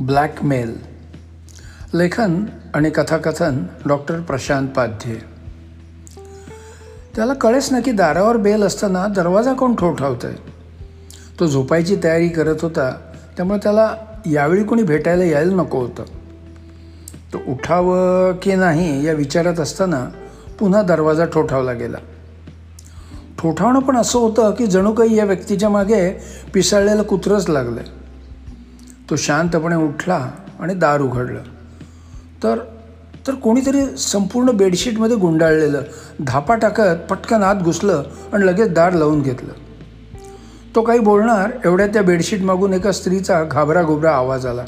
Blackmail. लेखन आणि कथाकथन डॉक्टर प्रशांत पाध्ये. त्याला कळेच ना की दारावर बेल असताना दरवाजा कोण ठोठावत आहे तो झोपायची तयारी करत होता त्यामुळे त्याला यावेळी कोणी भेटायला यायला नको होतं. तो उठावं की नाही या विचारात असताना पुन्हा दरवाजा ठोठावला गेला. ठोठावणं पण असं होतं की जणू काही या व्यक्तीच्या मागे पिसाळलेलं कुत्रंच लागलं तो शांतपणे उठला आणि दार उघडलं. तर तर कोणीतरी संपूर्ण बेडशीटमध्ये गुंडाळलेलं धापा टाकत पटकन आत घुसलं आणि लगेच दार लावून घेतलं. तो काही बोलणार एवढ्या त्या बेडशीट मागून एका स्त्रीचा घाबरा घोबरा आवाज आला.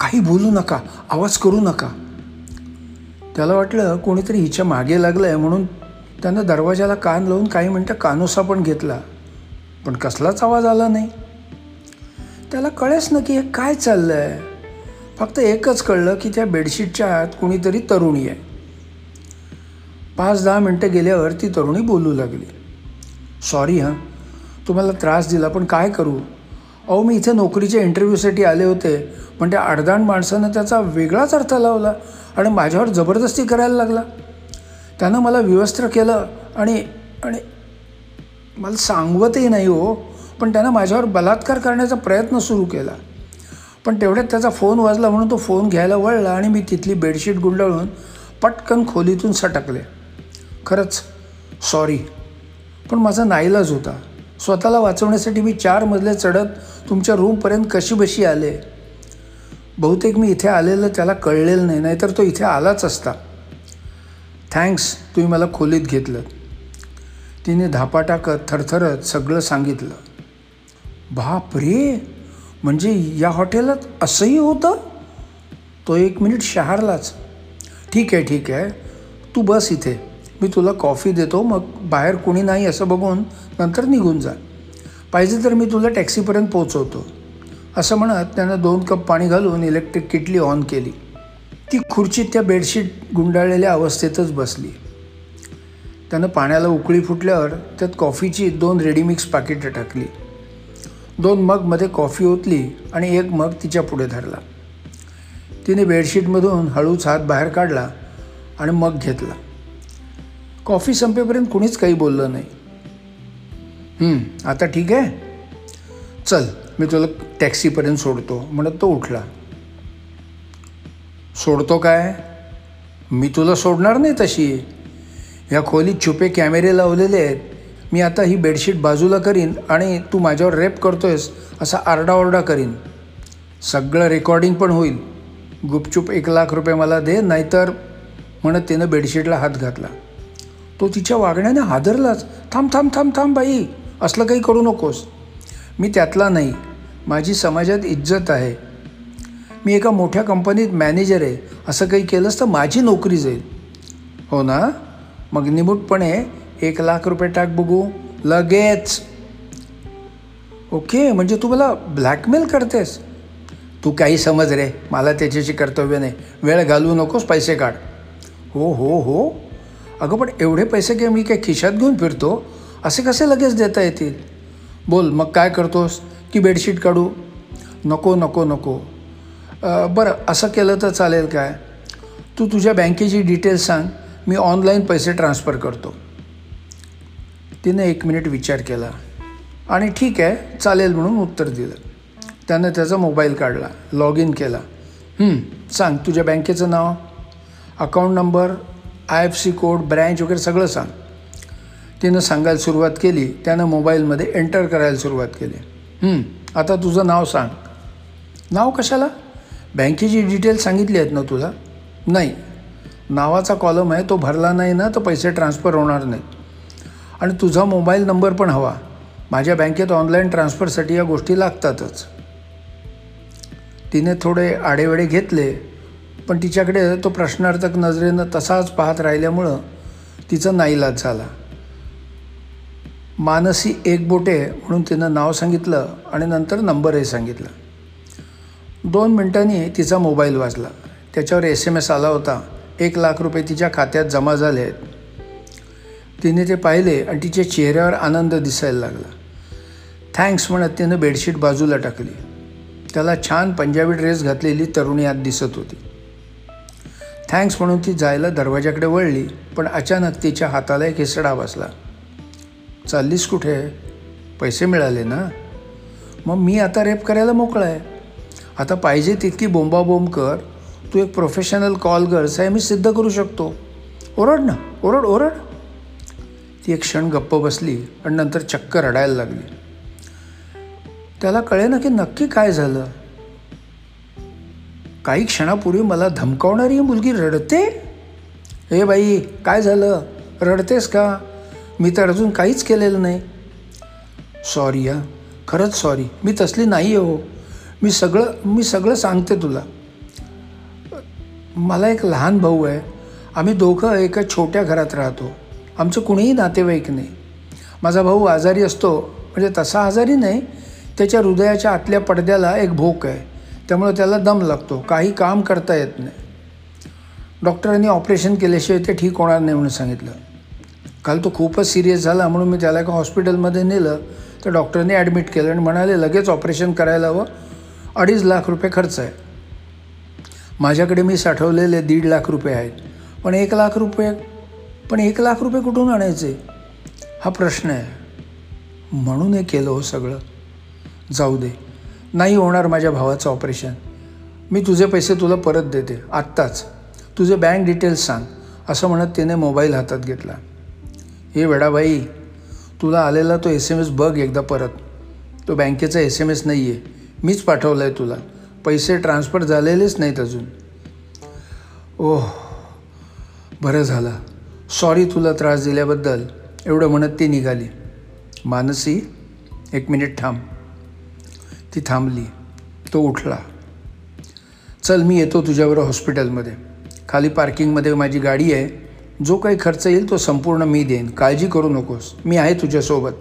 काही बोलू नका आवाज करू नका. त्याला वाटलं कोणीतरी हिच्या मागे लागलं आहे म्हणून त्यानं दरवाजाला कान लावून काही मिनटं कानोसा पण घेतला. पण कसलाच आवाज आला नाही. त्याला कळेच ना की हे काय चाललं आहे फक्त एकच कळलं की त्या बेडशीटच्या आत कुणीतरी तरुणी आहे. पाच दहा मिनटं गेल्यावर ती तरुणी बोलू लागली. सॉरी हां. तुम्हाला त्रास दिला पण काय करू? अहो मी इथे नोकरीच्या इंटरव्ह्यूसाठी आले होते पण त्या अडदाण माणसानं त्याचा वेगळाच अर्थ लावला आणि माझ्यावर जबरदस्ती करायला लागला. त्यानं मला विवस्त्र केलं आणि आणि मला सांगवतही नाही हो. पण त्यानं माझ्यावर बलात्कार करण्याचा प्रयत्न सुरू केला. पण तेवढ्यात त्याचा फोन वाजला म्हणून तो फोन घ्यायला वळला आणि मी तिथली बेडशीट गुंडाळून पटकन खोलीतून सटकले. खरंच सॉरी पण माझा नाईलाज होता. स्वतःला वाचवण्यासाठी मी चार मजले चढत तुमच्या रूमपर्यंत कशी बशी आले? बहुतेक मी इथे आलेलं त्याला कळलेलं नाही नाहीतर तो इथे आलाच असता. थँक्स तुम्ही मला खोलीत घेतलं. तिने धापा टाकत थरथरत सगळं सांगितलं. बाप रे. म्हणजे या हॉटेलात असंही होतं? तो एक मिनिट शहारलाच. ठीक आहे ठीक आहे. तू बस इथे. मी तुला कॉफी देतो मग बाहेर कोणी नाही असं बघून नंतर निघून जा. पाहिजे तर मी तुला टॅक्सीपर्यंत पोचवतो असं म्हणत त्यानं दोन कप पाणी घालून इलेक्ट्रिक किटली ऑन केली. ती खुर्चीत त्या बेडशीट गुंडाळलेल्या अवस्थेतच बसली. त्यानं पाण्याला उकळी फुटल्यावर त्यात कॉफीची दोन रेडीमिक्स पाकिटं टाकली. दोन मगमध्ये कॉफी ओतली आणि एक मग तिच्या पुढे धरला. तिने बेडशीटमधून हळूच हात बाहेर काढला आणि मग घेतला. कॉफी संपेपर्यंत कुणीच काही बोललं नाही. आता ठीक आहे? चल मी तुला टॅक्सीपर्यंत सोडतो म्हणत तो उठला. सोडतो काय? मी तुला सोडणार नाही तशी. या खोलीत छुपे कॅमेरे लावलेले आहेत. मी आता ही बेडशीट बाजूला करीन आणि तू माझ्यावर रेप करतोयस असा आरडाओरडा करीन. सगळं रेकॉर्डिंग पण होईल. गुपचूप एक लाख रुपये मला दे नाहीतर म्हणत तिनं बेडशीटला हात घातला. तो तिच्या वागण्याने हादरलाच. थांब थांब थांब थांब बाई असलं काही करू नकोस. मी त्यातला नाही माझी समाजात इज्जत आहे. मी एका मोठ्या कंपनीत मॅनेजर आहे. असं काही केलंस तर माझी नोकरी जाईल. हो ना? मग निमूटपणे एक लाख रुपये टाक बघू. लगेच. ओके म्हणजे तू मला ब्लॅकमेल करतेस. तू काही समज रे मला त्याच्याशी कर्तव्य नाही. वेळ घालवू नकोस पैसे काढ. हो हो हो. अगं पण एवढे पैसे काय मी काय खिशात घेऊन फिरतो? असे कसे लगेच देता येतील? बोल मग काय करतोस? की बेडशीट काढू? नको नको नको. बरं असं केलं तर चालेल काय? तू तुझ्या बँकेची डिटेल्स सांग. मी ऑनलाईन पैसे ट्रान्सफर करतो. तिने एक मिनिट विचार केला आणि ठीक आहे चालेल म्हणून उत्तर दिलं. त्यानं त्याचा मोबाईल काढला लॉग इन केला सांग तुझ्या बँकेचं नाव account number I F C code branch वगैरे सगळं सांग. तिनं सांगायला सुरुवात केली त्यानं मोबाईलमध्ये एंटर करायला सुरुवात केली. आता तुझं नाव सांग. नाव कशाला? बँकेची डिटेल सांगितली आहेत ना तुला? नाही नावाचा कॉलम आहे तो भरला नाही ना तर पैसे ट्रान्सफर होणार नाही आणि तुझा मोबाईल नंबर पण हवा. माझ्या बँकेत ऑनलाईन ट्रान्सफरसाठी या गोष्टी लागतातच. तिने थोडे आडेवेडे घेतले पण तिच्याकडे तो प्रश्नार्थक नजरेनं तसाच पाहत राहिल्यामुळं तिचा नाईलाज झाला. मानसी एक बोटे म्हणून तिनं नाव सांगितलं आणि नंतर नंबरही सांगितला. दोन मिनटांनी तिचा मोबाईल वाजला. त्याच्यावर एस एम एस आला होता. एक लाख रुपये तिच्या खात्यात जमा झाले आहेत. तिने ते पाहिले आणि तिच्या चेहऱ्यावर आनंद दिसायला लागला. थँक्स म्हणत तिनं बेडशीट बाजूला टाकली. त्याला छान पंजाबी ड्रेस घातलेली तरुणी आत दिसत होती. थँक्स म्हणून ती जायला दरवाजाकडे वळली पण अचानक तिच्या हाताला एक हिसडा बसला. चाललीस कुठे? पैसे मिळाले ना? मग मी आता रेप करायला मोकळा आहे. आता पाहिजे तितकी बोंबाबोंब कर. तू एक प्रोफेशनल कॉल गर्ल्स आहे मी सिद्ध करू शकतो. ओरड ना ओरड ओरड. ती एक क्षण गप्प बसली आणि नंतर चक्क रडायला लागली. त्याला कळे ना की नक्की काय झालं. काही क्षणापूर्वी मला धमकावणारी मुलगी रडते? हे बाई काय झालं? रडतेस का? मी तर अजून काहीच केलेलं नाही. सॉरी हा खरंच सॉरी मी तसली नाही हो. मी सगळं मी सगळं सांगते तुला. मला एक लहान भाऊ आहे. आम्ही दोघं एका छोट्या घरात राहतो. आमचं कुणीही नातेवाईक नाही. माझा भाऊ आजारी असतो म्हणजे तसा आजारी नाही त्याच्या हृदयाच्या आतल्या पडद्याला एक भोक आहे. त्यामुळे त्याला दम लागतो काही काम करता येत नाही. डॉक्टरांनी ऑपरेशन केल्याशिवाय ते ठीक होणार नाही म्हणून सांगितलं. काल तो खूपच सिरियस झाला म्हणून मी त्याला एका हॉस्पिटलमध्ये नेलं तर डॉक्टरने ॲडमिट केलं आणि म्हणाले लगेच ऑपरेशन करायला हवं अडीच लाख रुपये खर्च आहे. माझ्याकडे मी साठवलेले दीड लाख रुपये आहेत पण एक लाख रुपये पण एक लाख रुपये कुठून आणायचे? हा प्रश्न आहे. म्हणून हे केलं हो सगळं. जाऊ दे. नाही होणार माझ्या भावाचं ऑपरेशन. मी तुझे पैसे तुला परत देते. आत्ताच. तुझे बँक डिटेल्स सांग. असं म्हणत तिने मोबाईल हातात घेतला. हे वेडाबाई तुला आलेला तो एस एम एस बघ एकदा परत. तो बँकेचा एस एम एस नाही आहे मीच पाठवला आहे तुला. पैसे ट्रान्सफर झालेलेच नाहीत अजून. ओह बरं झालं. सॉरी तुला त्रास दिल्याबद्दल. एवढं म्हणत ती निघाली. मानसी एक मिनिट थांब. ती थांबली. तो उठला. चल मी येतो तुझ्याबरोबर हॉस्पिटलमध्ये खाली पार्किंगमध्ये माझी गाडी आहे. जो काही खर्च येईल तो संपूर्ण मी देईन. काळजी करू नकोस. मी आहे तुझ्यासोबत.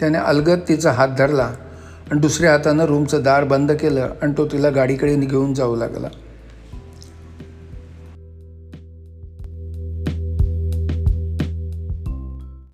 त्याने अलगत तिचा हात धरला आणि दुसऱ्या हातानं रूमचं दार बंद केलं आणि तो तिला गाडीकडे घेऊन जाऊ लागला.